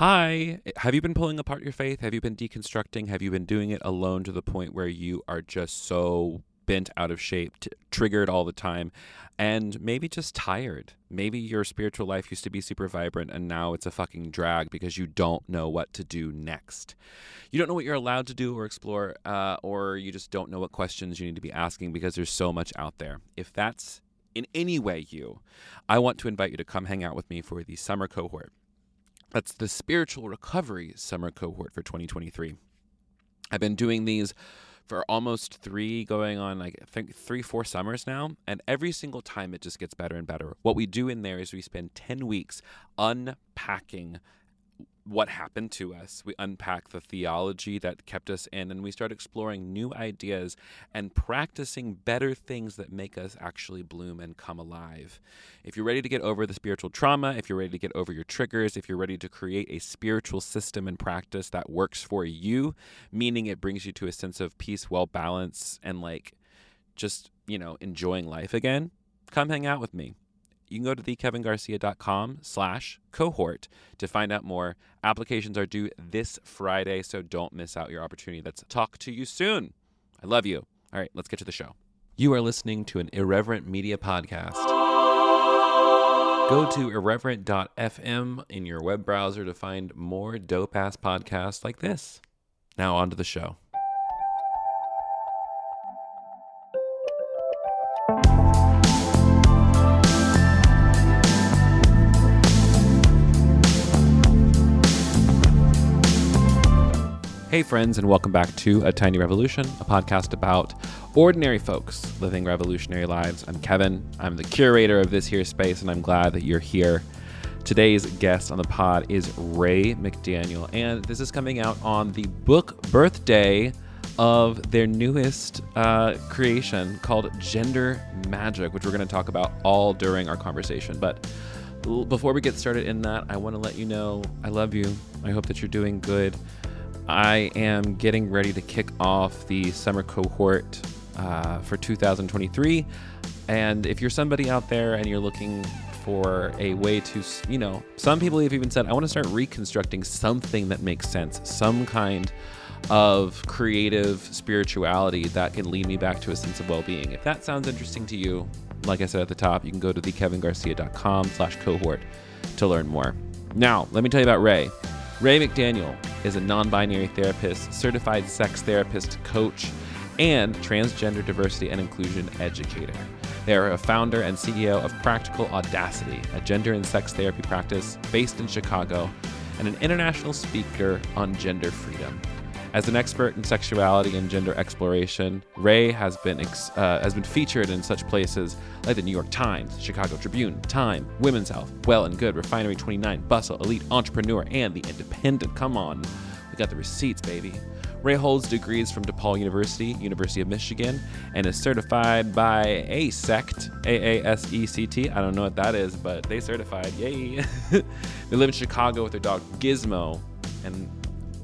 Hi. Have you been pulling apart your faith? Have you been deconstructing? Have you been doing it alone to the point where you are just so bent out of shape, t- triggered all the time, and maybe just tired? Maybe your spiritual life used to be super vibrant and now it's a fucking drag because you don't know what to do next. You don't know what you're allowed to do or explore, uh, or you just don't know what questions you need to be asking because there's so much out there. If that's in any way you, I want to invite you to come hang out with me for the summer cohort. That's the spiritual recovery summer cohort for 2023. I've been doing these for almost three, going on like I think three, four summers now. And every single time it just gets better and better. What we do in there is we spend 10 weeks unpacking what happened to us. We unpack the theology that kept us in, and we start exploring new ideas and practicing better things that make us actually bloom and come alive. If you're ready to get over the spiritual trauma, if you're ready to get over your triggers, if you're ready to create a spiritual system and practice that works for you, meaning it brings you to a sense of peace, well balance, and like just, you know, enjoying life again, come hang out with me you can go to thekevingarcia.com slash cohort to find out more. Applications are due this Friday, so don't miss out your opportunity. Let's talk to you soon. I love you. All right, let's get to the show. You are listening to an Irreverent Media podcast. Go to irreverent.fm in your web browser to find more dope ass podcasts like this. Now, on to the show. Hey, friends, and welcome back to A Tiny Revolution, a podcast about ordinary folks living revolutionary lives. I'm Kevin. I'm the curator of this here space, and I'm glad that you're here. Today's guest on the pod is Rae McDaniel, and this is coming out on the book birthday of their newest uh, creation called Gender Magic, which we're going to talk about all during our conversation. But before we get started in that, I want to let you know I love you. I hope that you're doing good. I am getting ready to kick off the summer cohort uh, for 2023. And if you're somebody out there and you're looking for a way to, you know, some people have even said, I want to start reconstructing something that makes sense, some kind of creative spirituality that can lead me back to a sense of well-being. If that sounds interesting to you, like I said at the top, you can go to thekevingarcia.com slash cohort to learn more. Now, let me tell you about Rae. Rae McDaniel is a non binary therapist, certified sex therapist, coach, and transgender diversity and inclusion educator. They are a founder and CEO of Practical Audacity, a gender and sex therapy practice based in Chicago, and an international speaker on gender freedom. As an expert in sexuality and gender exploration, Rae has been ex- uh, has been featured in such places like the New York Times, Chicago Tribune, Time, Women's Health, Well and Good, Refinery 29, Bustle, Elite Entrepreneur, and The Independent. Come on, we got the receipts, baby. Rae holds degrees from DePaul University, University of Michigan, and is certified by AASECT, A-A-S-E-C-T. I don't know what that is, but they certified. Yay! they live in Chicago with their dog Gizmo, and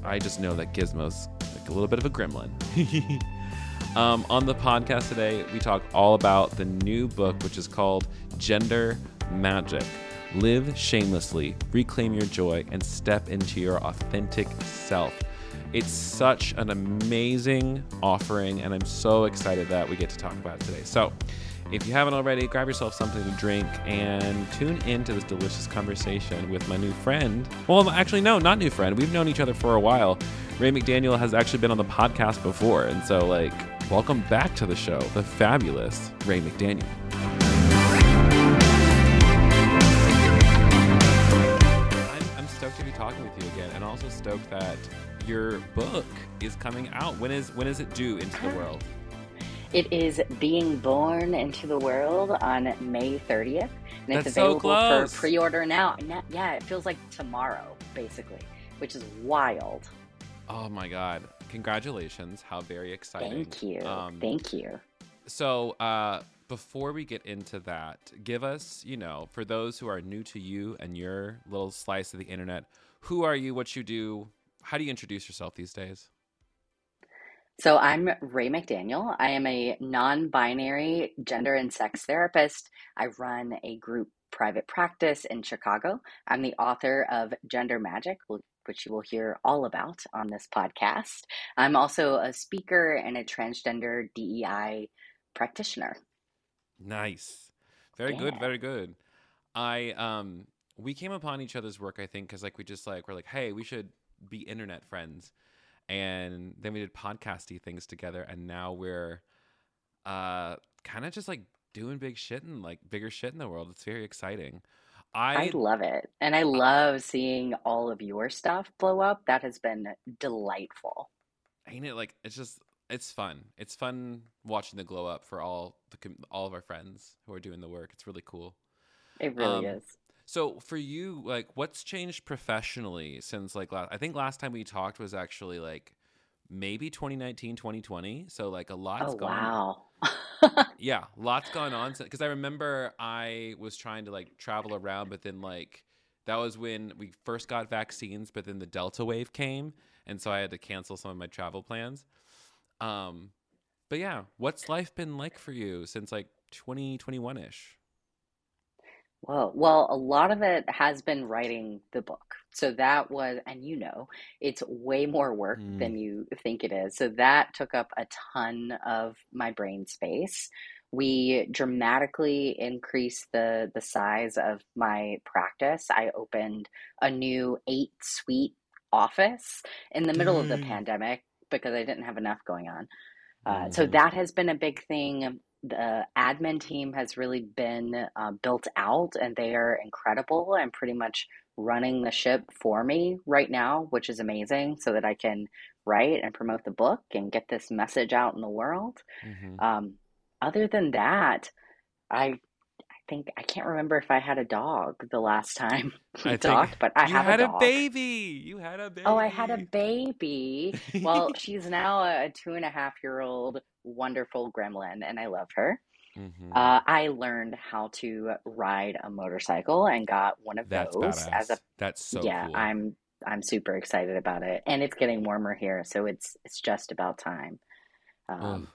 I just know that Gizmo's like a little bit of a gremlin. um, on the podcast today, we talk all about the new book, which is called Gender Magic. Live shamelessly, reclaim your joy, and step into your authentic self. It's such an amazing offering, and I'm so excited that we get to talk about it today. So, If you haven't already, grab yourself something to drink and tune into this delicious conversation with my new friend. Well, actually, no, not new friend. We've known each other for a while. Rae McDaniel has actually been on the podcast before. And so, like, welcome back to the show, the fabulous Rae McDaniel. I'm, I'm stoked to be talking with you again, and also stoked that your book is coming out. When is when is it due into the world? It is being born into the world on May 30th, and That's it's so available close. for pre-order now. Now- Yeah, it feels like tomorrow, basically, which is wild. Oh my god! Congratulations! How very exciting! Thank you. Um, Thank you. So, uh, before we get into that, give us, you know, for those who are new to you and your little slice of the internet, who are you? What you do? How do you introduce yourself these days? So I'm Rae McDaniel. I am a non-binary gender and sex therapist. I run a group private practice in Chicago. I'm the author of Gender Magic, which you will hear all about on this podcast. I'm also a speaker and a transgender DEI practitioner. Nice. Very good, very good. I um we came upon each other's work I think cuz like we just like we're like, "Hey, we should be internet friends." And then we did podcasty things together and now we're uh kind of just like doing big shit and like bigger shit in the world. It's very exciting. I I love it. And I love seeing all of your stuff blow up. That has been delightful. ain't it like it's just it's fun. It's fun watching the glow up for all the all of our friends who are doing the work. It's really cool. It really Um, is. So for you, like, what's changed professionally since like last? I think last time we talked was actually like maybe 2019, 2020. So like a lot's Oh, gone. wow. Yeah, lots gone on. Because I remember I was trying to like travel around, but then like that was when we first got vaccines, but then the Delta wave came, and so I had to cancel some of my travel plans. Um, but yeah, what's life been like for you since like 2021 ish? Whoa. Well, a lot of it has been writing the book. So that was, and you know, it's way more work Mm. than you think it is. So that took up a ton of my brain space. We dramatically increased the the size of my practice. I opened a new eight suite office in the middle of the pandemic because I didn't have enough going on. Uh, so Mhm. that has been a big thing. The admin team has really been uh, built out and they are incredible and pretty much running the ship for me right now, which is amazing so that I can write and promote the book and get this message out in the world. Mhm. Um, other than that, I think I can't remember if I had a dog the last time we I talked, but I you have had a a baby. You had a baby. Oh, I had a baby. Well, she's now a two and a half year old wonderful gremlin, and I love her. Mhm. Uh, I learned how to ride a motorcycle and got one of That's those as a. That's so yeah. cool. I'm I'm super excited about it, and it's getting warmer here, so it's it's just about time. Um,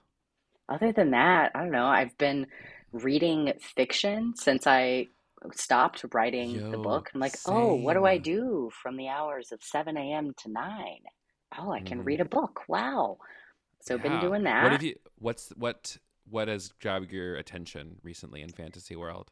other than that, I don't know. I've been reading fiction since I stopped writing the book. I'm like, oh, what do I do from the hours of 7 a.m. to 9? Oh, I can Mhm. read a book. Wow. So been Yeah. doing What that. have you? What's what? What has grabbed your attention recently in fantasy world?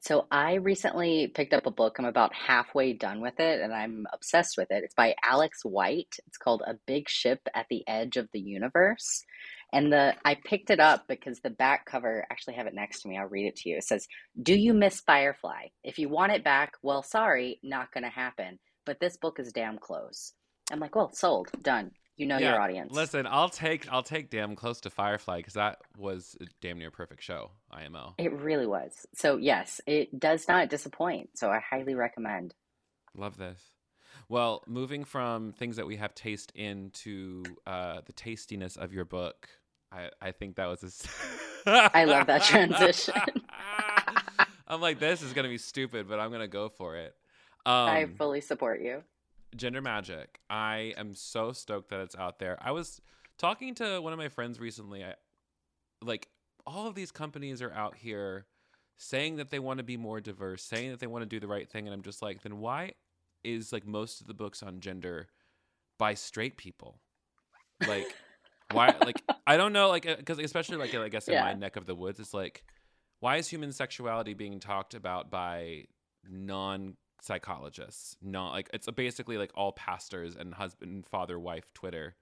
So I recently picked up a book. I'm about halfway done with it, and I'm obsessed with it. It's by Alex White. It's called A Big Ship at the Edge of the Universe. And the I picked it up because the back cover, actually have it next to me. I'll read it to you. It says, "Do you miss Firefly? If you want it back, well, sorry, not going to happen. But this book is damn close." I'm like, "Well, sold, done. You know your audience." Listen, I'll take I'll take damn close to Firefly because that was a damn near perfect show. IMO. It really was. So yes, it does not disappoint. So I highly recommend. Love this. Well, moving from things that we have taste in to uh, the tastiness of your book, I, I think that was a. I love that transition. I'm like, this is gonna be stupid, but I'm gonna go for it. I Um, fully support you. Gender Magic. I am so stoked that it's out there. I was talking to one of my friends recently. I like all of these companies are out here saying that they want to be more diverse, saying that they want to do the right thing, and I'm just like, then why is like most of the books on gender by straight people? Like why? Like, I don't know. Like, because especially like I guess in Yeah. my neck of the woods, it's like, why is human sexuality being talked about by non psychologists? Not like it's basically like all pastors and husband, father, wife, Twitter.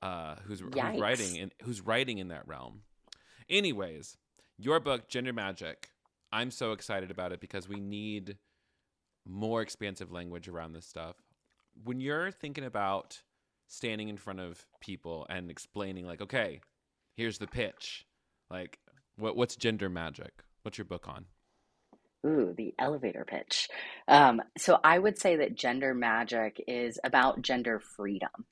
Uh, who's, who's writing in who's writing in that realm? Anyways, your book, Gender Magic. I'm so excited about it because we need more expansive language around this stuff. When you're thinking about standing in front of people and explaining, like, okay, here's the pitch, like, what what's gender magic? What's your book on? Ooh, the elevator pitch. Um, so I would say that gender magic is about gender freedom,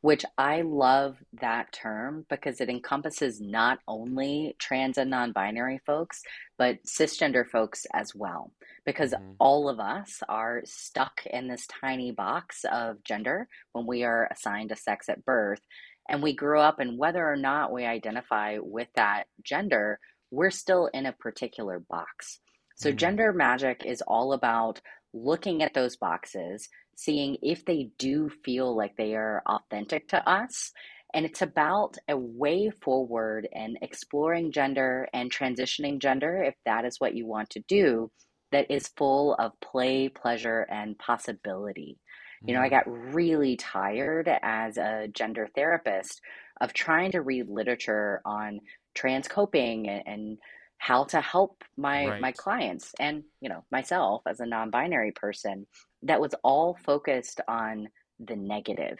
which I love that term because it encompasses not only trans and non-binary folks, but cisgender folks as well. Because Mhm. all of us are stuck in this tiny box of gender when we are assigned a sex at birth. And we grow up, and whether or not we identify with that gender, we're still in a particular box. So, Mm. gender magic is all about looking at those boxes, seeing if they do feel like they are authentic to us. And it's about a way forward and exploring gender and transitioning gender, if that is what you want to do, that is full of play, pleasure, and possibility. You know, I Mhm. got really tired as a gender therapist of trying to read literature on trans coping and, and how to help my my clients and you know myself as a non-binary person that was all focused on the negative.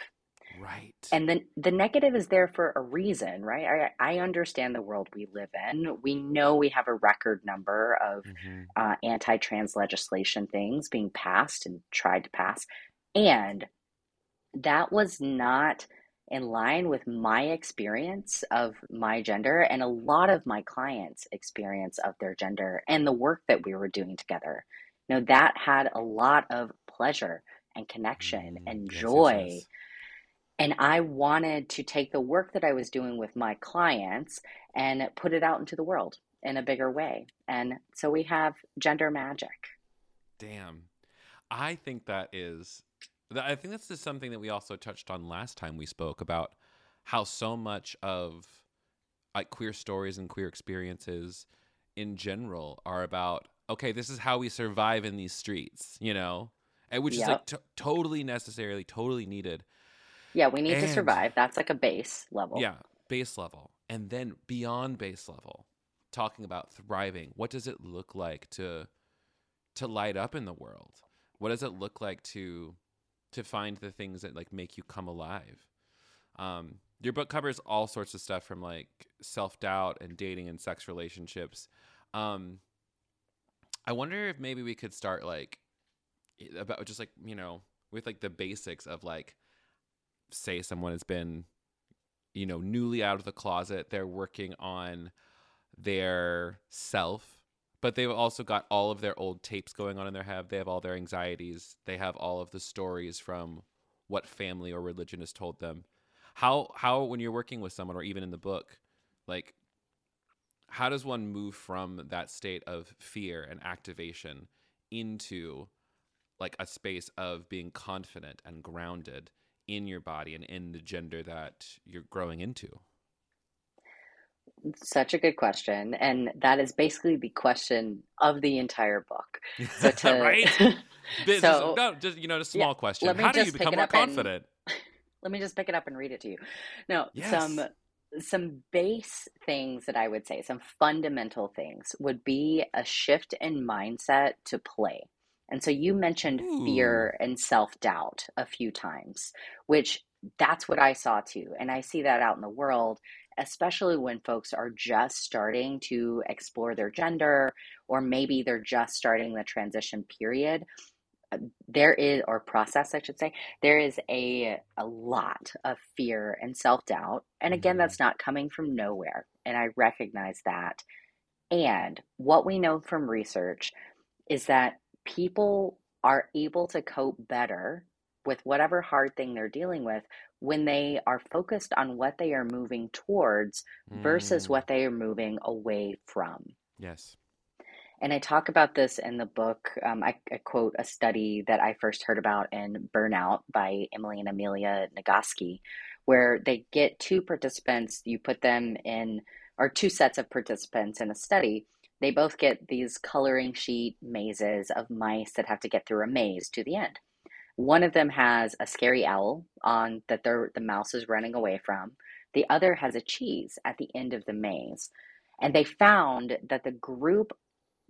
Right. and then the negative is there for a reason right? I, I understand the world we live in. We know we have a record number of Mhm. uh, anti-trans legislation things being passed and tried to pass. And that was not in line with my experience of my gender and a lot of my clients' experience of their gender and the work that we were doing together. You know, that had a lot of pleasure and connection Mm, and yes, yes, joy. yes. And I wanted to take the work that I was doing with my clients and put it out into the world in a bigger way. And so we have gender magic. Damn. I think that is I think this is something that we also touched on last time we spoke about how so much of like queer stories and queer experiences in general are about okay, this is how we survive in these streets, you know? And which is like t- totally necessarily, totally needed. Yeah, we need to survive. That's like a base level. Yeah, base level. And then beyond base level, talking about thriving. What does it look like to to light up in the world? What does it look like to to find the things that like make you come alive? Um, your book covers all sorts of stuff from like self-doubt and dating and sex relationships. Um, I wonder if maybe we could start like about just like, you know, with like the basics of like say someone has been you know, newly out of the closet. They're working on their self, but they've also got all of their old tapes going on in their head. They have all their anxieties. They have all of the stories from what family or religion has told them. How how when you're working with someone or even in the book, like how does one move from that state of fear and activation into like a space of being confident and grounded in your body and in the gender that you're growing into? Such a good question. And that is basically the question of the entire book. So to, right? So just, no, just you know, a yeah, small question. let me How do you become more up and- confident? let me just pick it up and read it to you. No, Yes. some some base things that I would say, some fundamental things would be a shift in mindset to play. And so you mentioned fear and self-doubt a few times, which that's what I saw too. And I see that out in the world, especially when folks are just starting to explore their gender, or maybe they're just starting the transition period. Uh, There is, or process, I should say, there is a a lot of fear and self-doubt. And again, Mhm. that's not coming from nowhere. And I recognize that. And what we know from research is that people are able to cope better with whatever hard thing they're dealing with when they are focused on what they are moving towards versus Mm, what they are moving away from. Yes. And I talk about this in the book. Um, I, I quote a study that I first heard about in Burnout by Emily and Amelia Nagoski, where they get two participants, you put them in, or two sets of participants in a study. They both get these coloring sheet mazes of mice that have to get through a maze to the end. One of them has a scary owl on that the mouse is running away from. The other has a cheese at the end of the maze. And they found that the group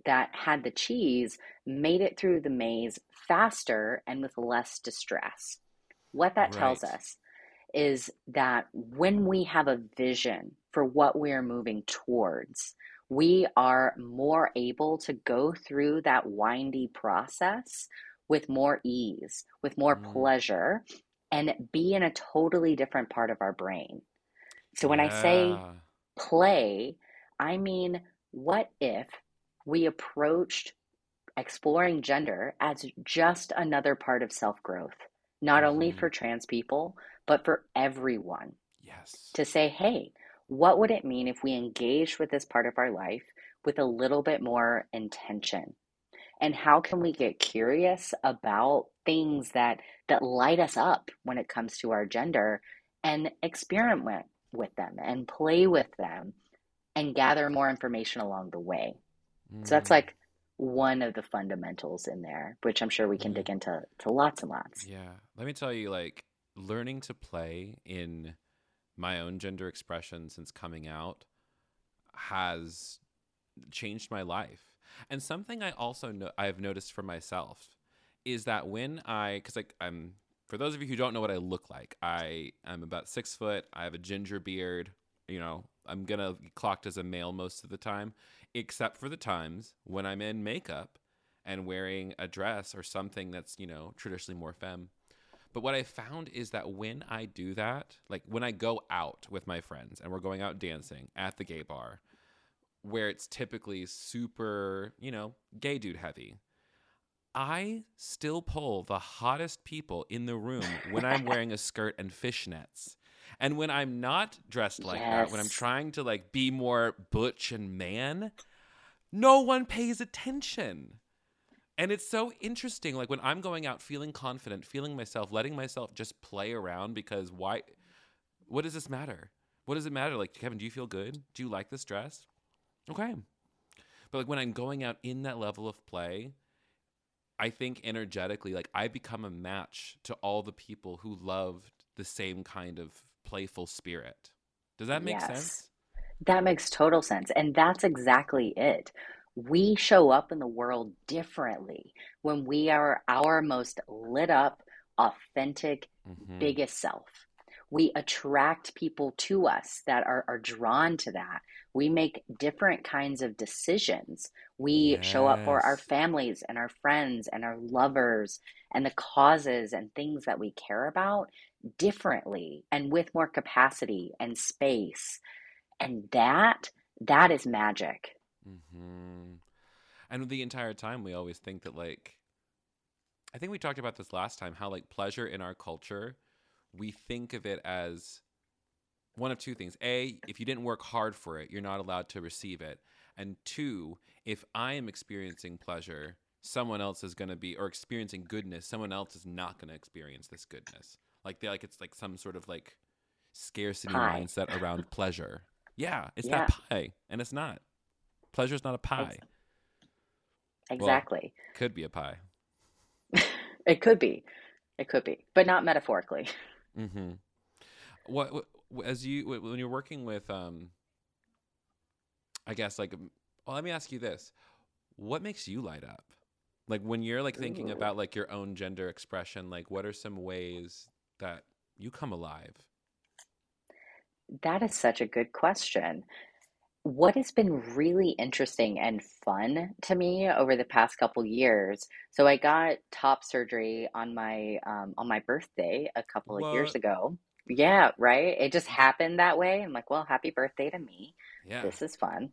that had the cheese made it through the maze faster and with less distress. What that right. tells us is that when we have a vision for what we're moving towards, we are more able to go through that windy process with more ease, with more mm. pleasure, and be in a totally different part of our brain. So when yeah. I say play, I mean, what if we approached exploring gender as just another part of self growth, not mm-hmm. only for trans people, but for everyone? Yes. To say, hey, what would it mean if we engaged with this part of our life with a little bit more intention? And how can we get curious about things that that light us up when it comes to our gender and experiment with them and play with them and gather more information along the way. Mm. So that's mm. like one of the fundamentals in there, which I'm sure we can mm. dig into to lots and lots. Yeah. Let me tell you, like learning to play in my own gender expression since coming out has changed my life. And something I also know I've noticed for myself is that when I, because like I'm, for those of you who don't know what I look like, I am about six foot. I have a ginger beard. You know, I'm gonna clocked as a male most of the time, except for the times when I'm in makeup and wearing a dress or something that's you know traditionally more femme. But what I found is that when I do that, like when I go out with my friends and we're going out dancing at the gay bar, where it's typically super, you know, gay dude heavy, I still pull the hottest people in the room when I'm wearing a skirt and fishnets. And when I'm not dressed like yes. that, when I'm trying to like be more butch and man, no one pays attention. And it's so interesting. Like when I'm going out feeling confident, feeling myself, letting myself just play around because why? What does this matter? What does it matter? Like, Kevin, do you feel good? Do you like this dress? Okay. But like when I'm going out in that level of play, I think energetically, like I become a match to all the people who loved the same kind of playful spirit. Does that make yes. sense? That makes total sense. And that's exactly it. We show up in the world differently when we are our most lit up, authentic, mm-hmm. biggest self. We attract people to us that are, are drawn to that. We make different kinds of decisions. We yes. show up for our families and our friends and our lovers and the causes and things that we care about differently and with more capacity and space. And that, that is magic. Mm-hmm. And the entire time, we always think that, like, I think we talked about this last time how, like, pleasure in our culture, we think of it as one of two things. A, if you didn't work hard for it, you're not allowed to receive it. And two, if I am experiencing pleasure, someone else is going to be, or experiencing goodness, someone else is not going to experience this goodness. Like they like it's like some sort of like scarcity pie. mindset around pleasure. Yeah, it's yeah. that pie, and it's not. Pleasure is not a pie. Exactly. Well, could be a pie. it could be, it could be, but not metaphorically. Mm-hmm. What, what as you when you're working with um, I guess like well, let me ask you this: What makes you light up? Like when you're like thinking Ooh. about like your own gender expression, like what are some ways that you come alive? That is such a good question. What has been really interesting and fun to me over the past couple years. So I got top surgery on my um, on my birthday a couple of years ago. Yeah, right. It just happened that way. I'm like, well, happy birthday to me. Yeah. This is fun.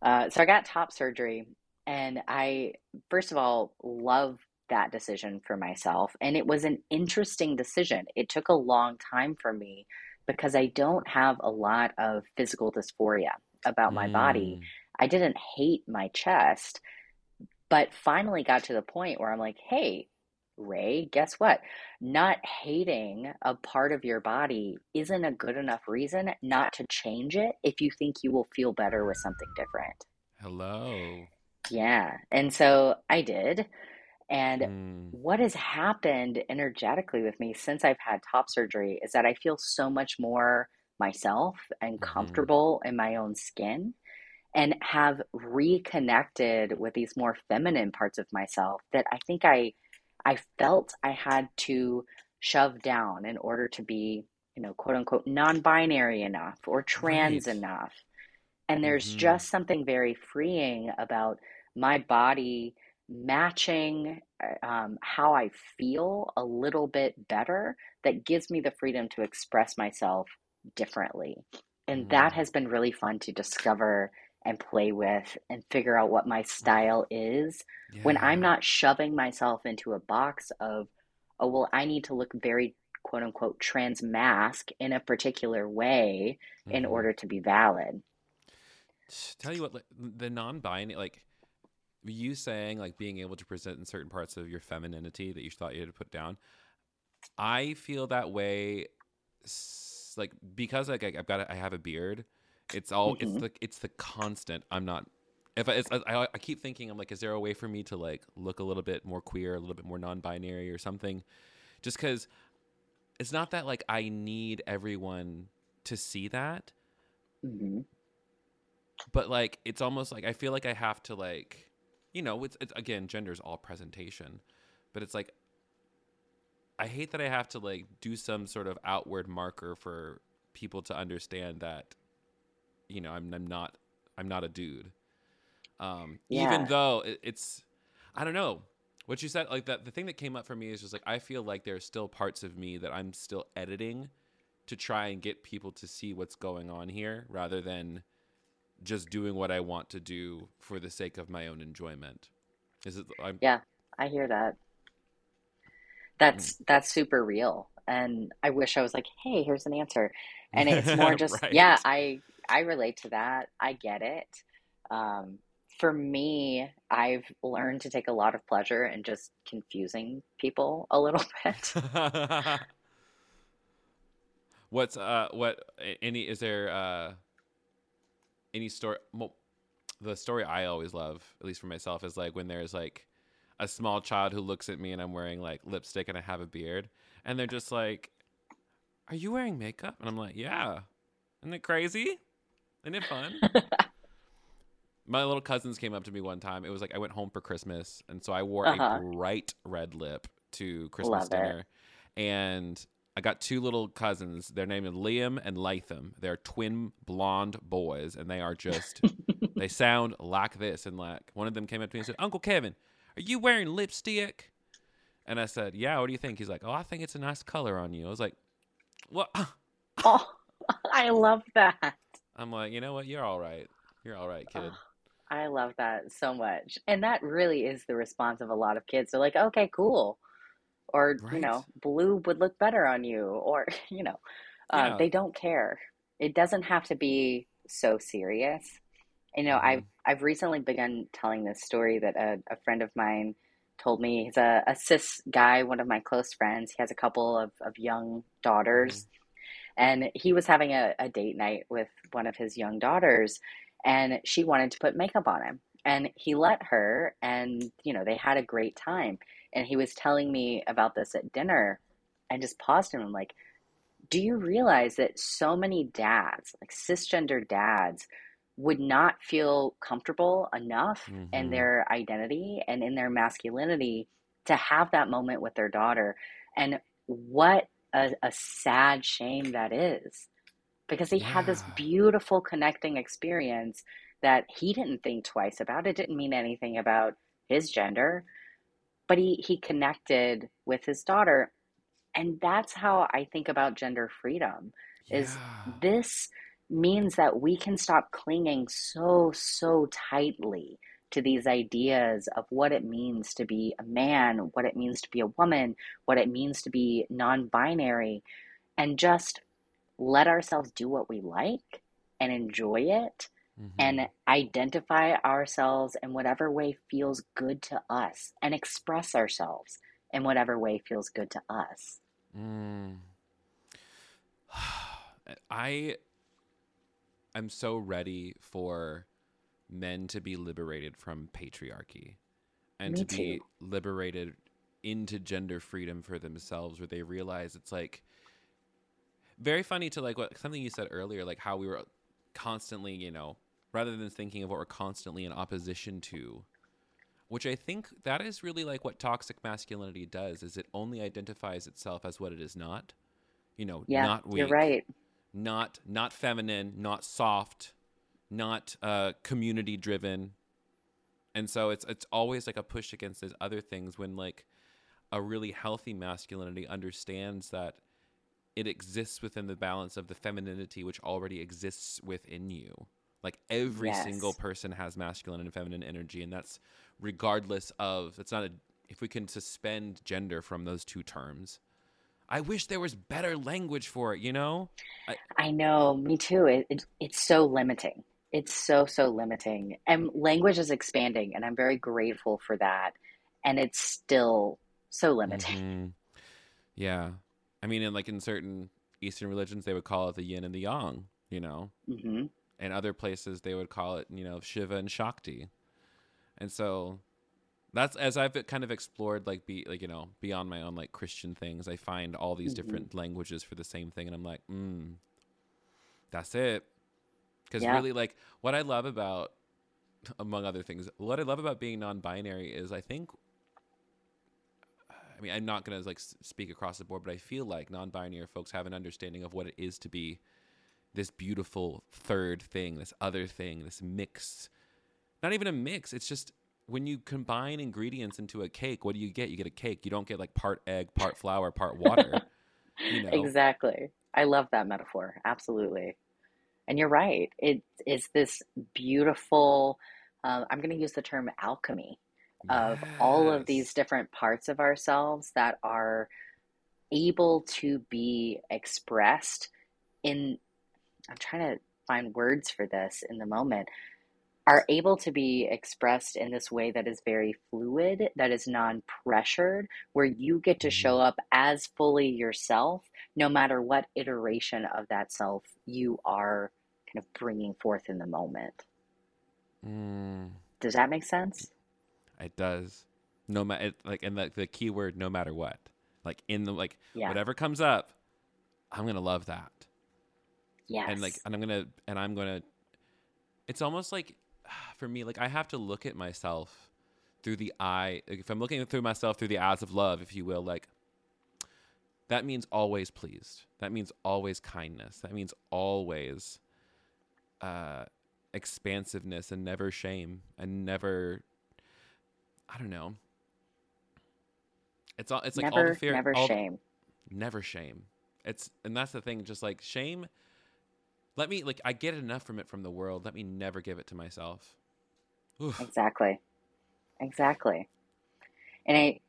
Uh, so I got top surgery, and I first of all love that decision for myself. And it was an interesting decision. It took a long time for me because I don't have a lot of physical dysphoria about my mm. body. I didn't hate my chest, but finally got to the point where I'm like, hey, Rae, guess what? Not hating a part of your body isn't a good enough reason not to change it if you think you will feel better with something different. Hello. Yeah. And so I did. And Mm, what has happened energetically with me since I've had top surgery is that I feel so much more myself and mhm, comfortable in my own skin and have reconnected with these more feminine parts of myself that I think I I felt I had to shove down in order to be, you know, quote unquote non-binary enough or trans Right. enough. And there's hmm just something very freeing about my body matching uh, um, how I feel a little bit better that gives me the freedom to express myself differently. And that Mm. has been really fun to discover and play with and figure out what my style is when I'm not shoving myself into a box of, oh, well, I need to look very quote unquote trans masc in a particular way in hmm order to be valid. Tell you what, like, the non-binary, like you saying, like being able to present in certain parts of your femininity that you thought you had to put down. I feel that way, like because like I- I've got, a, I have a beard. It's all, it's hmm the, it's the constant. I'm not. If I, it's, I, I keep thinking, I'm like, is there a way for me to like look a little bit more queer, a little bit more non-binary, or something? Just because it's not that like I need everyone to see that, hmm but like it's almost like I feel like I have to like, you know, it's, it's again, gender's all presentation, but it's like I hate that I have to like do some sort of outward marker for people to understand that, you know, I'm I'm not I'm not a dude. Um, even though it, it's, I don't know what you said. Like that, the thing that came up for me is just like I feel like there are still parts of me that I'm still editing to try and get people to see what's going on here, rather than just doing what I want to do for the sake of my own enjoyment. Is it? I'm Yeah. I hear that. That's that's super real. And I wish I was like, hey, here's an answer. And it's more just, yeah. I I relate to that. I get it. Um, for me, I've learned to take a lot of pleasure in just confusing people a little bit. What's uh what any is there uh any story well, the story I always love, at least for myself, is like when there's like a small child who looks at me and I'm wearing like lipstick and I have a beard, and they're just like, "Are you wearing makeup?" And I'm like, "Yeah." Isn't it crazy? Isn't it fun? My little cousins came up to me one time. It was like I went home for Christmas, and so I wore a Uh-huh. bright red lip to Christmas Love it. dinner, and I got two little cousins. Their name is Liam and Latham. They're twin blonde boys, and they are just they sound like this. And like one of them came up to me and said, "Uncle Kevin, are you wearing lipstick?" And I said, "Yeah." What do you think? He's like, "Oh, I think it's a nice color on you." I was like, "What?" Oh, I love that. I'm like, you know what? You're all right. You're all right, Oh, kid. I love that so much. And that really is the response of a lot of kids. They're like, okay, cool. Or, you know, blue would look better on you. Or, you know, uh, Yeah. they don't care. It doesn't have to be so serious. You know, Mm-hmm. I've I've recently begun telling this story that a, a friend of mine told me. He's a, a cis guy, one of my close friends. He has a couple of, of young Mm-hmm. daughters and he was having a, a date night with one of his young daughters and she wanted to put makeup on him and he let her and you know they had a great time and he was telling me about this at dinner and just paused him and like do you realize that so many dads like cisgender dads would not feel comfortable enough in Mm-hmm. their identity and in their masculinity to have that moment with their daughter and what a, a sad shame that is because he had this beautiful connecting experience that he didn't think twice about. It didn't mean anything about his gender, but he, he connected with his daughter. And that's how I think about gender freedom is Yeah. this means that we can stop clinging so, so tightly to these ideas of what it means to be a man, what it means to be a woman, what it means to be non binary, and just let ourselves do what we like and enjoy it Mm-hmm. and identify ourselves in whatever way feels good to us and express ourselves in whatever way feels good to us. Mm. I am so ready for men to be liberated from patriarchy and Me to be liberated into gender freedom for themselves where they realize it's like very funny to like what something you said earlier like how we were constantly you know rather than thinking of what we're constantly in opposition to which i think that is really like what toxic masculinity does is it only identifies itself as what it is not you know Yeah, not weak you're right. Not not feminine, not soft, not uh, community driven, and so it's it's always like a push against those other things when like a really healthy masculinity understands that it exists within the balance of the femininity which already exists within you. Like every Yes. single person has masculine and feminine energy, and that's regardless of it's not a if we can suspend gender from those two terms. I wish there was better language for it, you know? I, I know, me too. It, it, it's so limiting. It's so, so limiting. And language is expanding, and I'm very grateful for that. And it's still so limiting. Mhm. Yeah. I mean, in like in certain Eastern religions, they would call it the yin and the yang, you know? hmm In other places, they would call it, you know, Shiva and Shakti. And so that's as I've kind of explored, like, be like, you know, beyond my own like Christian things, I find all these Mhm. different languages for the same thing. And I'm like, mm, that's it. Because Yeah. really, like, what I love about, among other things, what I love about being non binary is I think I mean, I'm not going to like speak across the board, but I feel like non-binary folks have an understanding of what it is to be this beautiful third thing, this other thing, this mix. Not even a mix. It's just when you combine ingredients into a cake, what do you get? You get a cake. You don't get like part egg, part flour, part water. you know. Exactly. I love that metaphor. Absolutely. And you're right. It is this beautiful, uh, I'm going to use the term alchemy of all of these different parts of ourselves that are able to be expressed in, I'm trying to find words for this in the moment, are able to be expressed in this way that is very fluid, that is non pressured, where you get to show Mhm. up as fully yourself, no matter what iteration of that self you are kind of bringing forth in the moment. Mm, Does that make sense? it does. No matter like, and the the key word, no matter what. Like in the like Yeah. whatever comes up, I'm gonna love that. Yes. and like and i'm gonna and i'm gonna it's almost like for me like i have to look at myself through the eye like, if i'm looking through myself through the eyes of love if you will like that means always pleased. That means always kindness. That means always uh expansiveness and never shame and never i don't know. It's all it's like all never, the fear never all shame. never shame. It's and that's the thing just like shame let me like i get enough from it from the world let me never give it to myself Oof. Exactly. Exactly. And I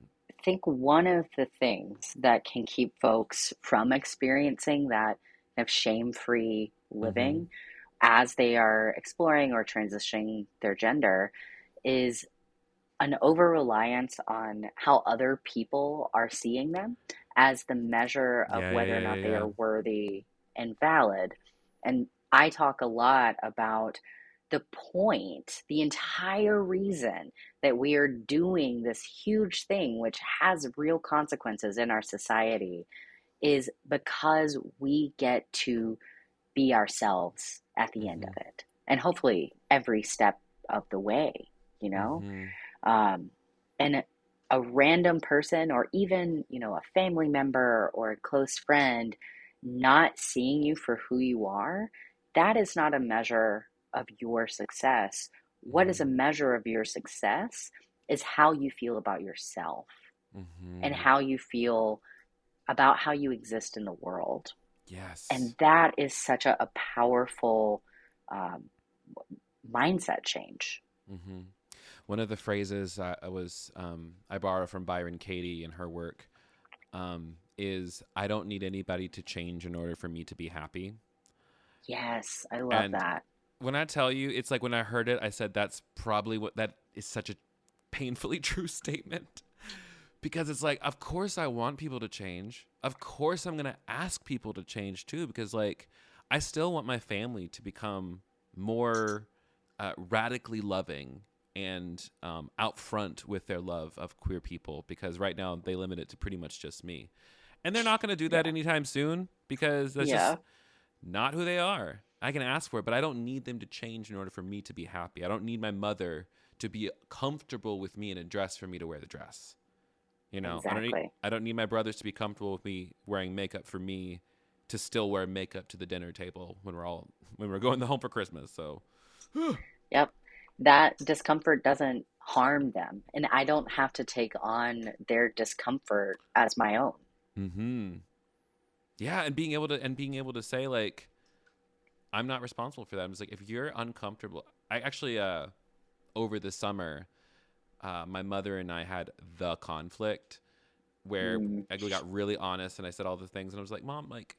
think one of the things that can keep folks from experiencing that kind of shame-free living mm-hmm. as they are exploring or transitioning their gender is an over-reliance on how other people are seeing them as the measure of Yeah, whether yeah, or not yeah, they are worthy and valid. And I talk a lot about the point, the entire reason that we are doing this huge thing, which has real consequences in our society, is because we get to be ourselves at the end of it. And hopefully every step of the way, you know? Mhm. um, and a random person or even you know a family member or a close friend not seeing you for who you are that is not a measure of your success. What is a measure of your success is how you feel about yourself Mhm. and how you feel about how you exist in the world. Yes. and that is such a, a powerful um, mindset change. Hmm One of the phrases uh, I was um, I borrow from Byron Katie in her work um, is "I don't need anybody to change in order for me to be happy." yes i love And- that When I tell you, it's like when I heard it, I said that's probably what that is such a painfully true statement because it's like, of course I want people to change. Of course I'm gonna ask people to change too, because like I still want my family to become more uh, radically loving and um, out front with their love of queer people because right now they limit it to pretty much just me. And they're not going to do that yeah. anytime soon because that's yeah. just not who they are. I can ask for it, but I don't need them to change in order for me to be happy. I don't need my mother to be comfortable with me in a dress for me to wear the dress. You know, exactly. I don't need I don't need my brothers to be comfortable with me wearing makeup for me to still wear makeup to the dinner table when we're all when we're going home for Christmas. So Yep. That discomfort doesn't harm them and I don't have to take on their discomfort as my own. Mhm. Yeah, and being able to and being able to say like I'm not responsible for that. It's like if you're uncomfortable, I actually uh over the summer uh, my mother and I had the conflict where mm. I got really honest and I said all the things and I was like, "Mom, like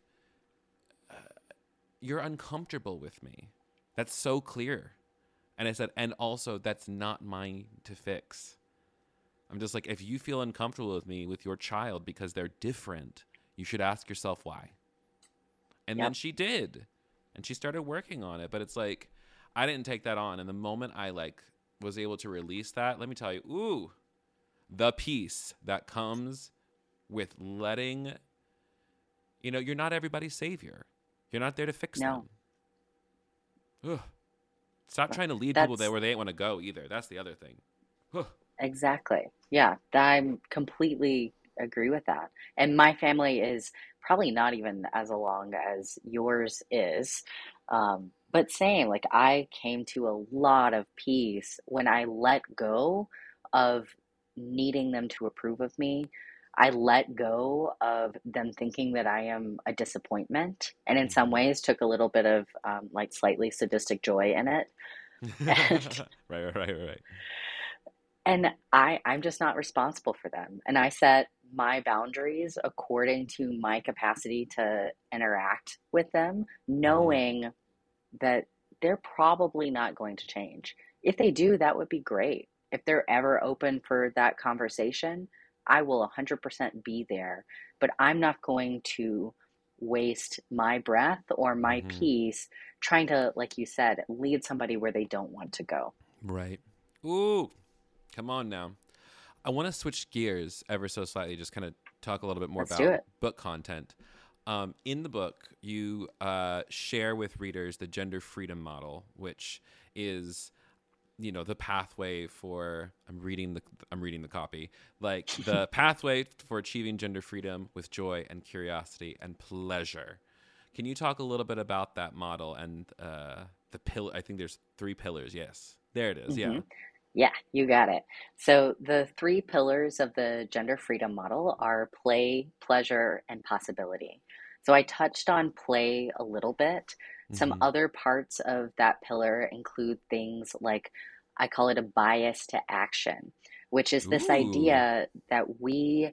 uh, you're uncomfortable with me. That's so clear." And I said, "And also that's not mine to fix." I'm just like, if you feel uncomfortable with me with your child because they're different, you should ask yourself why. And yep. then she did. And she started working on it, but it's like I didn't take that on and the moment I like was able to release that, let me tell you, ooh, the peace that comes with letting you know, you're not everybody's savior. You're not there to fix no. them. Ugh. Stop trying to lead That's, people there where they ain't want to go either. That's the other thing. Ugh. Exactly. Yeah, I'm completely agree with that. And my family is probably not even as long as yours is. Um, but same, like I came to a lot of peace when I let go of needing them to approve of me. I let go of them thinking that I am a disappointment, and in some mm-hmm. ways took a little bit of um, like slightly sadistic joy in it. And, right, right, right, right. And I, I'm just not responsible for them. And I set my boundaries according to my capacity to interact with them, knowing that they're probably not going to change. If they do, that would be great. If they're ever open for that conversation, I will 100% be there. But I'm not going to waste my breath or my mm-hmm. peace trying to, like you said, lead somebody where they don't want to go. Right. Ooh, come on now. I want to switch gears ever so slightly, just kind of talk a little bit more Let's about book content. Um, in the book, you uh, share with readers the gender freedom model, which is you know the pathway for i'm reading the i'm reading the copy like the pathway for achieving gender freedom with joy and curiosity and pleasure can you talk a little bit about that model and uh the pill i think there's three pillars yes there it is, mm-hmm. yeah yeah, you got it. So, the three pillars of the gender freedom model are play, pleasure, and possibility. So, I touched on play a little bit. Some mm-hmm. other parts of that pillar include things like I call it a bias to action, which is this Ooh. idea that we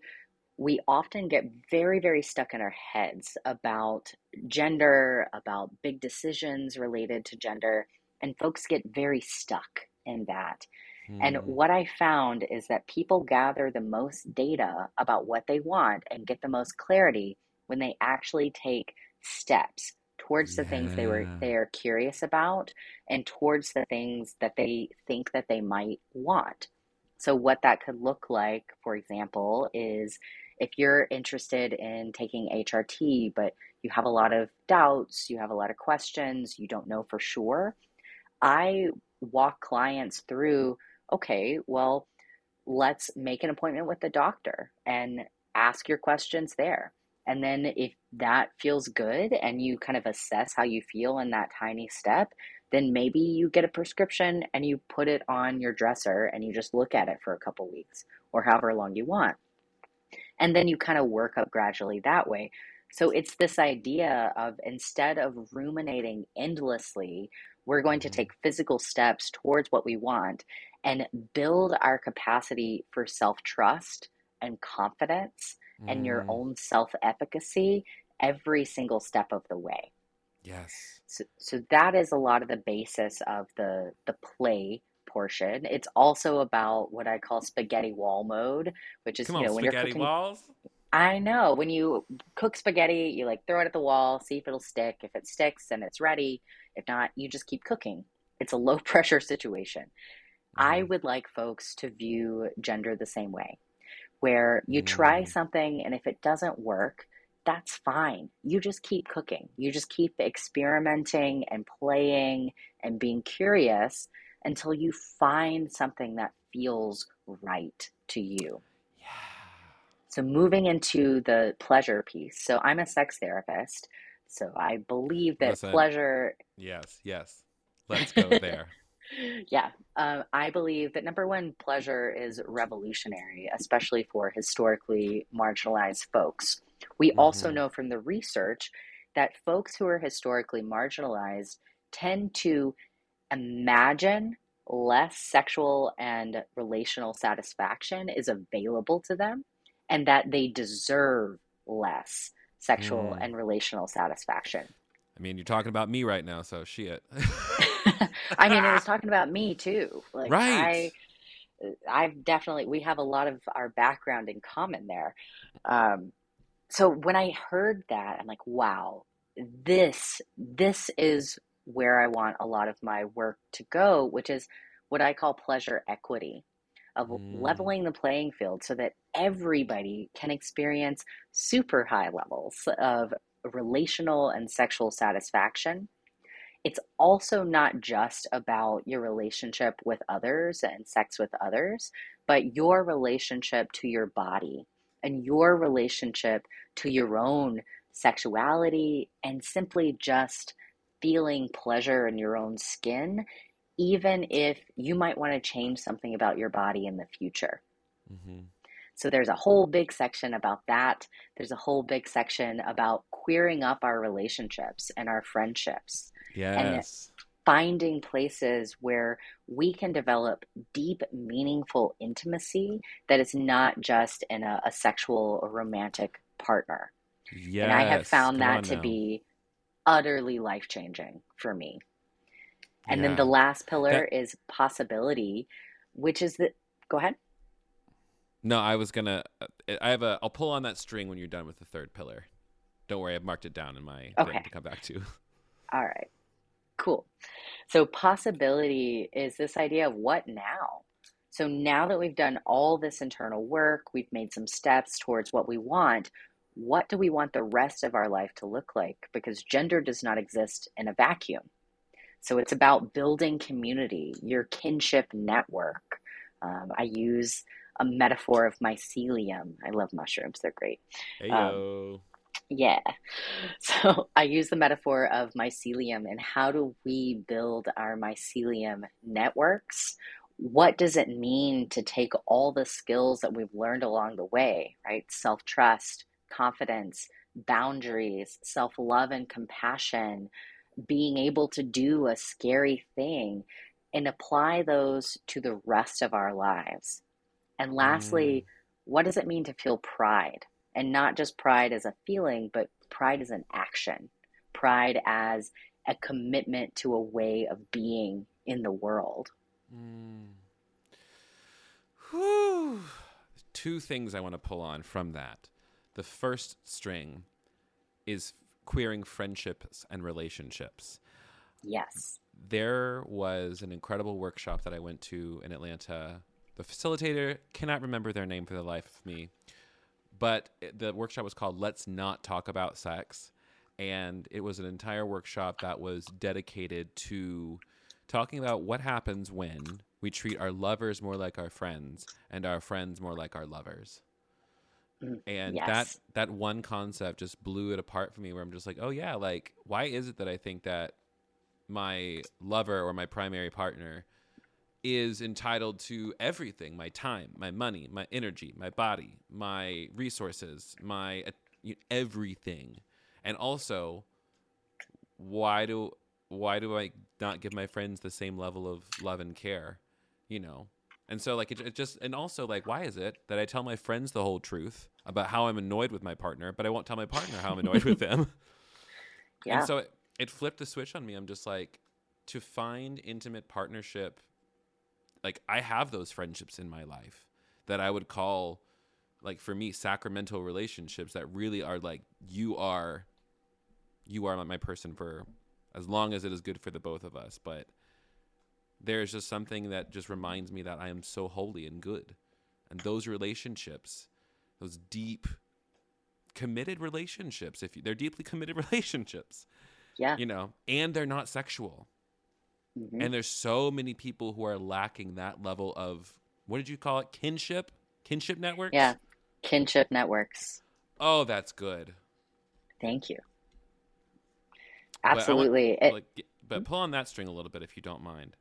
we often get very very stuck in our heads about gender, about big decisions related to gender, and folks get very stuck in that. And hmm. what I found is that people gather the most data about what they want and get the most clarity when they actually take steps towards the things they were they are curious about and towards the things that they think that they might want. So what that could look like, for example, is if you're interested in taking HRT but you have a lot of doubts, you have a lot of questions, you don't know for sure, I walk clients through okay, well, let's make an appointment with the doctor and ask your questions there. And then if that feels good and you kind of assess how you feel in that tiny step, then maybe you get a prescription and you put it on your dresser and you just look at it for a couple weeks or however long you want. And then you kind of work up gradually that way. So it's this idea of instead of ruminating endlessly, we're going to mm-hmm. take physical steps towards what we want and build our capacity for self trust and confidence mm. and your mm. own self efficacy every single step of the way. Yes. So, so that is a lot of the basis of the the play portion. It's also about what I call spaghetti wall mode, which is Come you on, know when you're cooking. walls. I know when you cook spaghetti, you like throw it at the wall, see if it'll stick. If it sticks, then it's ready. If not, you just keep cooking. It's a low pressure situation. I Mhm. would like folks to view gender the same way, where you try Mm. something and if it doesn't work, that's fine. You just keep cooking. You just keep experimenting and playing and being curious until you find something that feels right to you. Yeah. So, moving into the pleasure piece. So, I'm a sex therapist. So, I believe that Listen. pleasure Yes. Yes. Let's go there. Yeah, uh, I believe that number one, pleasure is revolutionary, especially for historically marginalized folks. We also Mhm. know from the research that folks who are historically marginalized tend to imagine less sexual and relational satisfaction is available to them and that they deserve less sexual Mm. and relational satisfaction. I mean, you're talking about me right now, so shit. I mean, it was talking about me too. Like Right. I, I've definitely we have a lot of our background in common there. Um, so when I heard that, I'm like, wow, this this is where I want a lot of my work to go, which is what I call pleasure equity of Mm. leveling the playing field so that everybody can experience super high levels of relational and sexual satisfaction it's also not just about your relationship with others and sex with others, but your relationship to your body and your relationship to your own sexuality and simply just feeling pleasure in your own skin, even if you might want to change something about your body in the future. hmm So there's a whole big section about that. There's a whole big section about queering up our relationships and our friendships Yes. And finding places where we can develop deep, meaningful intimacy that is not just in a, a sexual or romantic partner. Yes. And I have found Come that to now. be utterly life changing for me. And then the last pillar That- is possibility, which is that, go ahead. No, I was gonna. uh, I have a. I'll pull on that string when you're done with the third pillar. Don't worry, I've marked it down in my thing to come back to. All right, cool. So, possibility is this idea of what now? So, now that we've done all this internal work, we've made some steps towards what we want, what do we want the rest of our life to look like? Because gender does not exist in a vacuum. So, it's about building community, your kinship network. Um, I use a metaphor of mycelium. I love mushrooms, they're great. Hey Um. Yeah. So I use the metaphor of mycelium and how do we build our mycelium networks? What does it mean to take all the skills that we've learned along the way, right? Self trust, confidence, boundaries, self love and compassion, being able to do a scary thing and apply those to the rest of our lives. And lastly, what does it mean to feel pride? And not just pride as a feeling, but pride as an action, pride as a commitment to a way of being in the world. Mm. Whew. Two things I want to pull on from that. The first string is queering friendships and relationships. Yes. There was an incredible workshop that I went to in Atlanta. The facilitator cannot remember their name for the life of me, but the workshop was called Let's Not Talk About Sex. And it was an entire workshop that was dedicated to talking about what happens when we treat our lovers more like our friends and our friends more like our lovers. Mm, And yes. that that one concept just blew it apart for me where I'm just like, "Oh yeah, like why is it that I think that my lover or my primary partner is entitled to everything my time, my money, my energy, my body, my resources, my uh, everything. And also, why do why do I not give my friends the same level of love and care? You know. And so like it, it just and also like why is it that I tell my friends the whole truth about how I'm annoyed with my partner, but I won't tell my partner how I'm annoyed with them? Yeah. And so it, it flipped the switch on me. I'm just like, to find intimate partnership like I have those friendships in my life that I would call like for me sacramental relationships that really are like you are you are my person for as long as it is good for the both of us. But there's just something that just reminds me that I am so holy and good. And those relationships those deep committed relationships if you, they're deeply committed relationships yeah. you know and they're not sexual Mhm. and there's so many people who are lacking that level of what did you call it? Kinship? Kinship networks? Yeah. Kinship networks. Oh that's good. Thank you. But want- absolutely. It- like, but pull on that string a little bit if you don't mind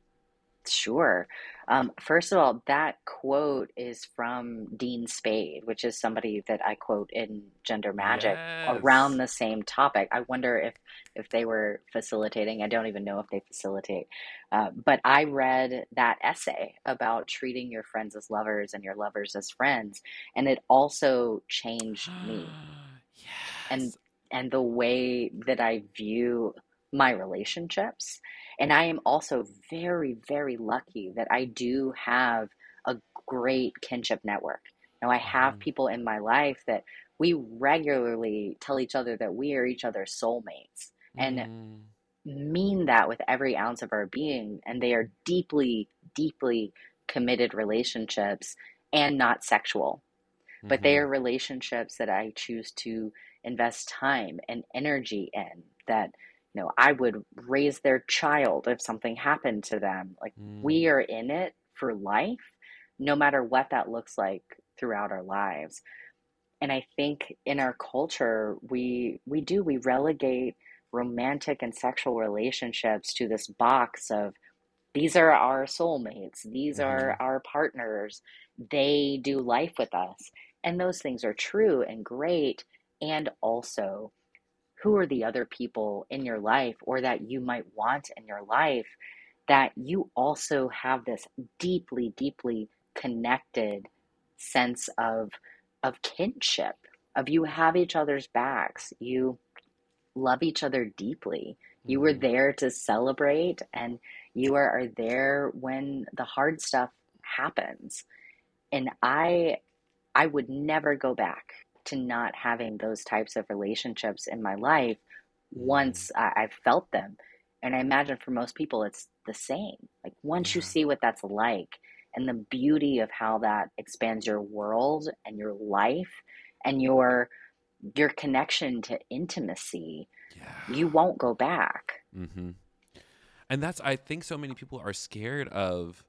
Sure. Um, first of all, that quote is from Dean Spade, which is somebody that I quote in Gender Magic around the same topic. I wonder if if they were facilitating. I don't even know if they facilitate. Uh, but I read that essay about treating your friends as lovers and your lovers as friends, and it also changed me yes. and and the way that I view my relationships. And I am also very, very lucky that I do have a great kinship network. Now, I have Mhm. people in my life that we regularly tell each other that we are each other's soulmates and Mm, mean that with every ounce of our being. And they are deeply, deeply committed relationships and not sexual but they mhm. are relationships that I choose to invest time and energy in that you know I would raise their child if something happened to them. Like Mm. we are in it for life no matter what that looks like throughout our lives. And I think in our culture we we do we relegate romantic and sexual relationships to this box of these are our soulmates. These are our partners. They do life with us. And those things are true and great and also who are the other people in your life or that you might want in your life that you also have this deeply deeply connected sense of of kinship of you have each other's backs you love each other deeply you were Mhm. there to celebrate and you are, are there when the hard stuff happens and i i would never go back to not having those types of relationships in my life once I, i've felt them. And i imagine for most people it's the same. Like once you see what that's like and the beauty of how that expands your world and your life and your your connection to intimacy yeah. you won't go back. Mm-hmm. And that's I think so many people are scared of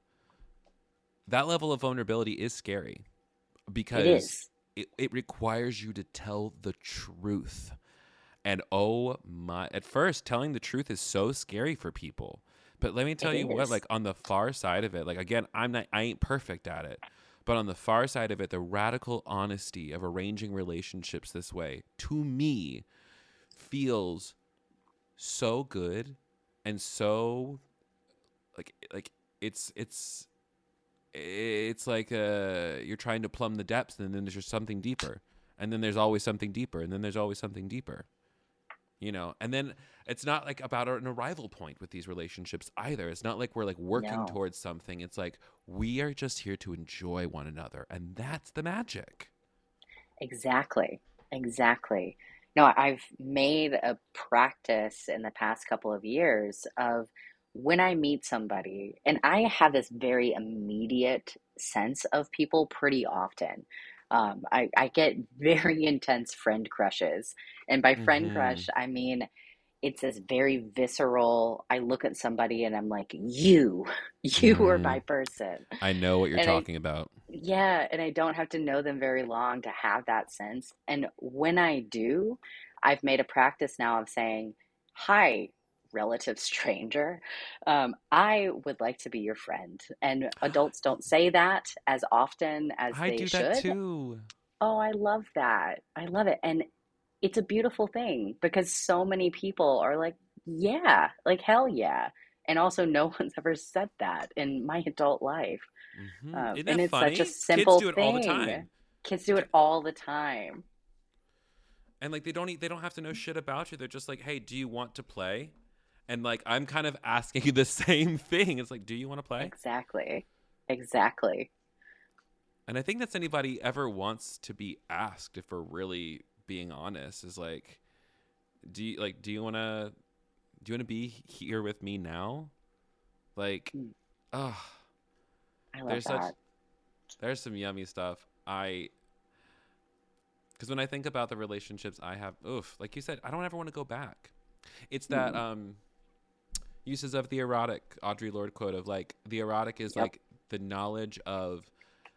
that level of vulnerability is scary because it is it, requires you to tell the truth. And oh my, at first, telling the truth is so scary for people. But let me tell It you what: like on the far side of it, like again, I'm not, I ain't perfect at it. But on the far side of it, the radical honesty of arranging relationships this way, to me, feels so good and so like like it's it's it's like uh you're trying to plumb the depths and then there's just something deeper and then there's always something deeper and then there's always something deeper you know and then it's not like about an arrival point with these relationships either it's not like we're like working No. towards something it's like we are just here to enjoy one another and that's the magic Exactly. Exactly. No, I've made a practice in the past couple of years of when I meet somebody, and I have this very immediate sense of people pretty often. Um, I, I get very intense friend crushes. And by friend Mhm. crush, I mean it's this very visceral. I look at somebody and I'm like, you, you are Mhm. my person. i know what you're And I- talking about Yeah, and I don't have to know them very long to have that sense. And when I do, I've made a practice now of saying, Hi, relative stranger. Um, I would like to be your friend. And adults don't say that as often as i they do should. that too Oh, I love that. I love it. And it's a beautiful thing because so many people are like, Yeah, like hell yeah. And also, no one's ever said that in my adult life. Mhm. Um, Isn't and that it's funny? such a simple kids do it all the thing. time Kids do it all the time. and like they don't they don't have to know shit about you. They're just like, hey, do you want to play? And like I'm kind of asking you the same thing. It's like, do you want to play? Exactly. Exactly. And I think that's anybody ever wants to be asked if we're really being honest is like do you like do you want to do you want to be here with me now? Like Mm. oh, I there's that. such there's some yummy stuff. I because when I think about the relationships I have, oof, like you said, I don't ever want to go back. It's that Mm. um uses of the erotic Audre Lorde quote of like the erotic is Yep. like the knowledge of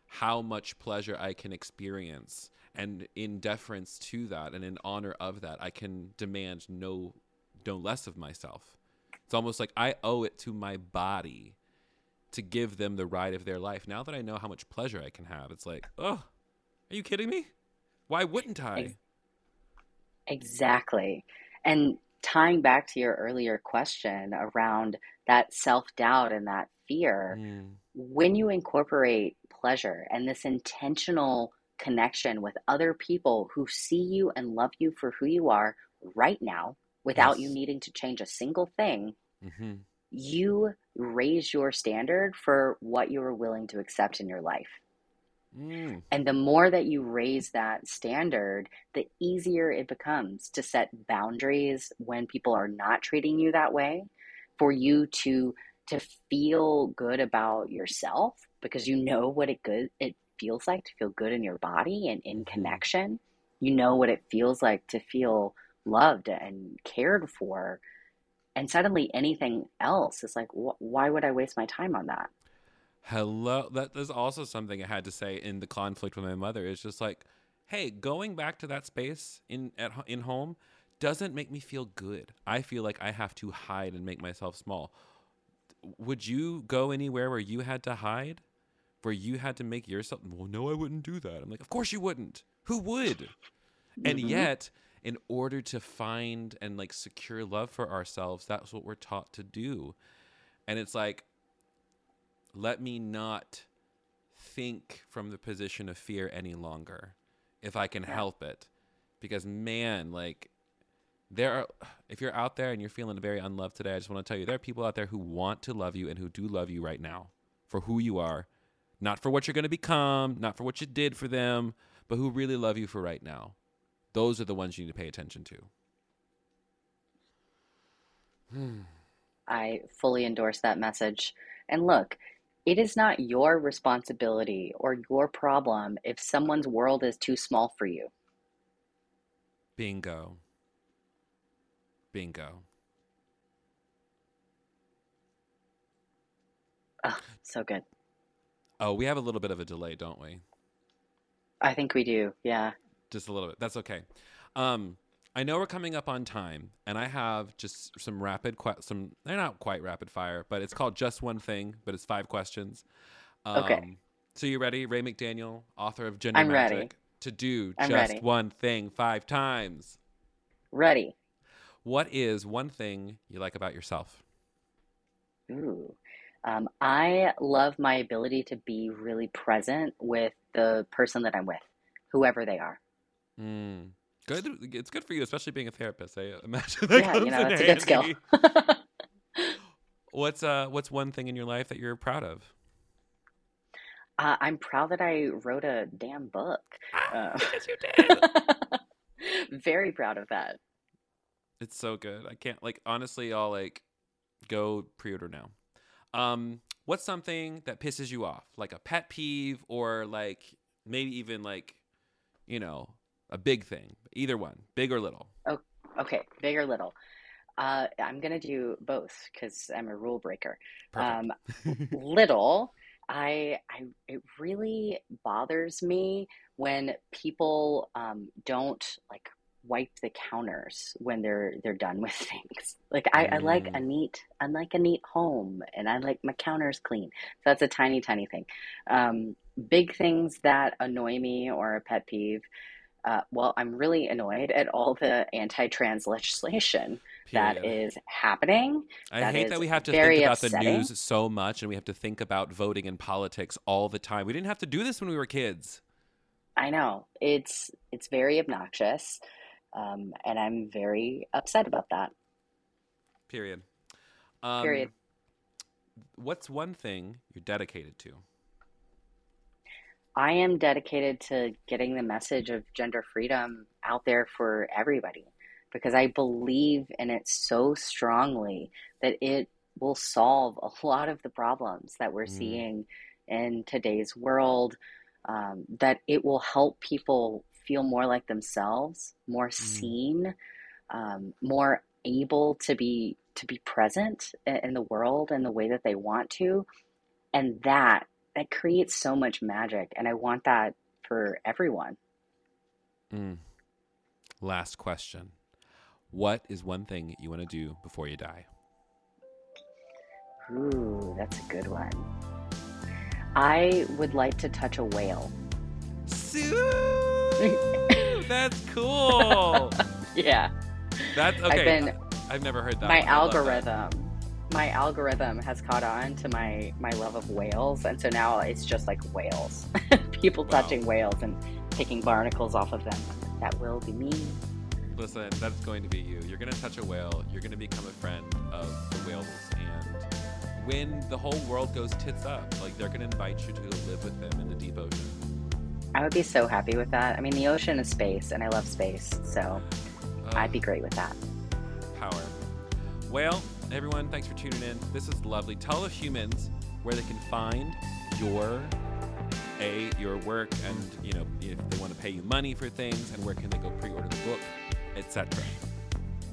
how much pleasure I can experience and in deference to that and in honor of that I can demand no no less of myself. It's almost like I owe it to my body to give them the ride of their life. Now that I know how much pleasure I can have, it's like, oh, are you kidding me? Why wouldn't I? Exactly. And tying back to your earlier question around that self doubt and that fear, Mm, when you incorporate pleasure and this intentional connection with other people who see you and love you for who you are right now without you needing to change a single thing, hmm you raise your standard for what you are willing to accept in your life. Mm, And the more that you raise that standard, the easier it becomes to set boundaries when people are not treating you that way, for you to to feel good about yourself because you know what it good it feels like to feel good in your body and in Mhm. connection. You know what it feels like to feel loved and cared for. And suddenly anything else is like, wh- why would I waste my time on that? Hello. That is also something I had to say in the conflict with my mother. Is just like, hey, going back to that space in at in home doesn't make me feel good. I feel like I have to hide and make myself small. Would you go anywhere where you had to hide? Where you had to make yourself well, no, I wouldn't do that. I'm like, of course you wouldn't. Who would? And Mhm. yet, in order to find and like secure love for ourselves, that's what we're taught to do. And it's like, let me not think from the position of fear any longer if I can Yeah. help it. Because, man, like, there are, if you're out there and you're feeling very unloved today, I just want to tell you there are people out there who want to love you and who do love you right now for who you are, not for what you're going to become, not for what you did for them, but who really love you for right now. Those are the ones you need to pay attention to. Hmm. I fully endorse that message. And look, it is not your responsibility or your problem if someone's world is too small for you. Bingo. Bingo. Oh, so good. Oh, we have a little bit of a delay, don't we? I think we do. Yeah. Just a little bit. That's okay. Um, I know we're coming up on time, and I have just some rapid, que- some they're not quite rapid fire, but it's called just one thing, but it's five questions. Um, Okay. So you ready, Rae McDaniel, author of Gender I'm ready. To do I'm just ready. one thing five times? Ready. What is one thing you like about yourself? Ooh. Um, I love my ability to be really present with the person that I'm with, whoever they are. Mm. Good. It's good for you, especially being a therapist. I imagine that Yeah, comes you know, in that's a good skill. What's uh What's one thing in your life that you're proud of? Uh, I'm proud that I wrote a damn book. Uh, yes, you did. very proud of that. It's so good. I can't like honestly. I'll like go pre-order now. Um, what's something that pisses you off, like a pet peeve, or like maybe even like, you know, a big thing. Either one, big or little. Oh, Okay, big or little. Uh, I'm gonna do both because I'm a rule breaker. Um, little, I, I, it really bothers me when people um, don't like wipe the counters when they're they're done with things. Like I, I like a Mm. neat, I like a neat home, and I like my counters clean. So that's a tiny, tiny thing. Um, big things that annoy me or a pet peeve. Uh, well, I'm really annoyed at all the anti-trans legislation that Period. is happening. I that hate that we have to think about the news so much, and we have to think about voting and politics all the time. We didn't have to do this when we were kids. I know it's it's very obnoxious, um, and I'm very upset about that. Period. Um, Period. What's one thing you're dedicated to? I am dedicated to getting the message of gender freedom out there for everybody because I believe in it so strongly that it will solve a lot of the problems that we're mm. seeing in today's world. Um, that it will help people feel more like themselves, more mm. seen, um, more able to be to be present in the world in the way that they want to, and that that creates so much magic, and I want that for everyone. Mm. Last question. What is one thing you want to do before you die? Ooh, that's a good one. I would like to touch a whale. that's cool. yeah. That's okay. I've, been, I've never heard that. My algorithm my algorithm has caught on to my my love of whales and so now it's just like whales. People wow. touching whales and picking barnacles off of them. That will be me. Listen that's going to be you. You're going to touch a whale. You're going to become a friend of the whales and when the whole world goes tits up like they're going to invite you to live with them in the deep ocean. I would be so happy with that. I mean the ocean is space and i love space so uh, i'd be great with that. power. Well everyone, thanks for tuning in. This is lovely. Tell the humans where they can find your a your work and you know if they want to pay you money for things and where can they go pre-order the book, etc.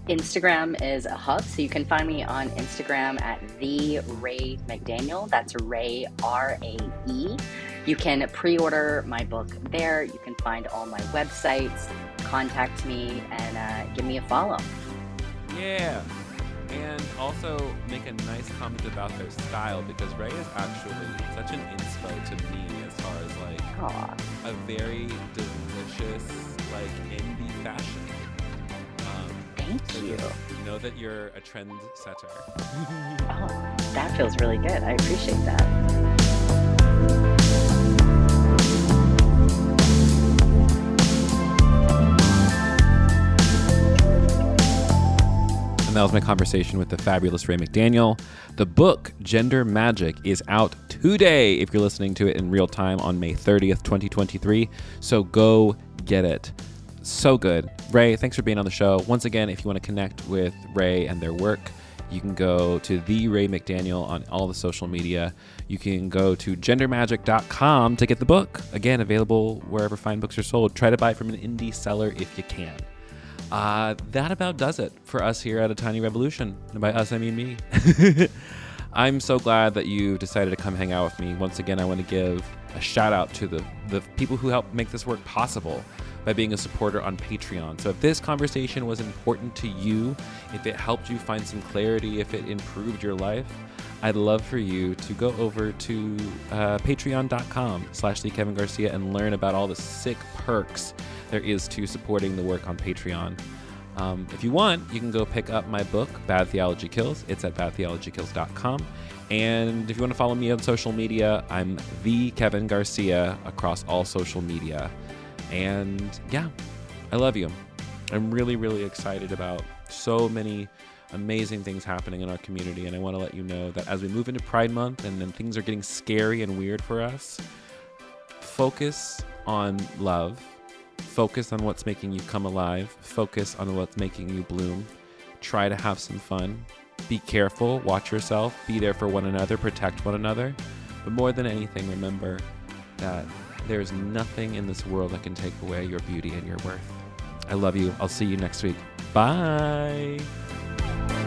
Instagram is a hub, so you can find me on Instagram at the Rae McDaniel. That's Rae R A E. You can pre-order my book there. You can find all my websites, contact me, and uh, give me a follow. Yeah and also make a nice comment about their style because Rae is actually such an inspo to me as far as like Aww. a very delicious like indie fashion. Um, Thank so you. Know that you're a trendsetter. oh, that feels really good. I appreciate that. And that was my conversation with the fabulous Rae McDaniel. The book, Gender Magic, is out today if you're listening to it in real time on May 30th, 2023. So go get it. So good. Rae, thanks for being on the show. Once again, if you want to connect with Rae and their work, you can go to the Rae McDaniel on all the social media. You can go to gendermagic.com to get the book. Again, available wherever fine books are sold. Try to buy from an indie seller if you can. Uh, that about does it for us here at A Tiny Revolution. And by us, I mean me. I'm so glad that you decided to come hang out with me. Once again, I want to give a shout out to the, the people who helped make this work possible by being a supporter on Patreon. So if this conversation was important to you, if it helped you find some clarity, if it improved your life, I'd love for you to go over to uh, patreon.com slash Kevin Garcia and learn about all the sick perks there is to supporting the work on Patreon. Um, if you want, you can go pick up my book, Bad Theology Kills. It's at badtheologykills.com. And if you want to follow me on social media, I'm the Kevin Garcia across all social media. And yeah, I love you. I'm really, really excited about so many amazing things happening in our community. And I want to let you know that as we move into Pride Month and then things are getting scary and weird for us, focus on love Focus on what's making you come alive. Focus on what's making you bloom. Try to have some fun. Be careful. Watch yourself. Be there for one another. Protect one another. But more than anything, remember that there's nothing in this world that can take away your beauty and your worth. I love you. I'll see you next week. Bye. Bye.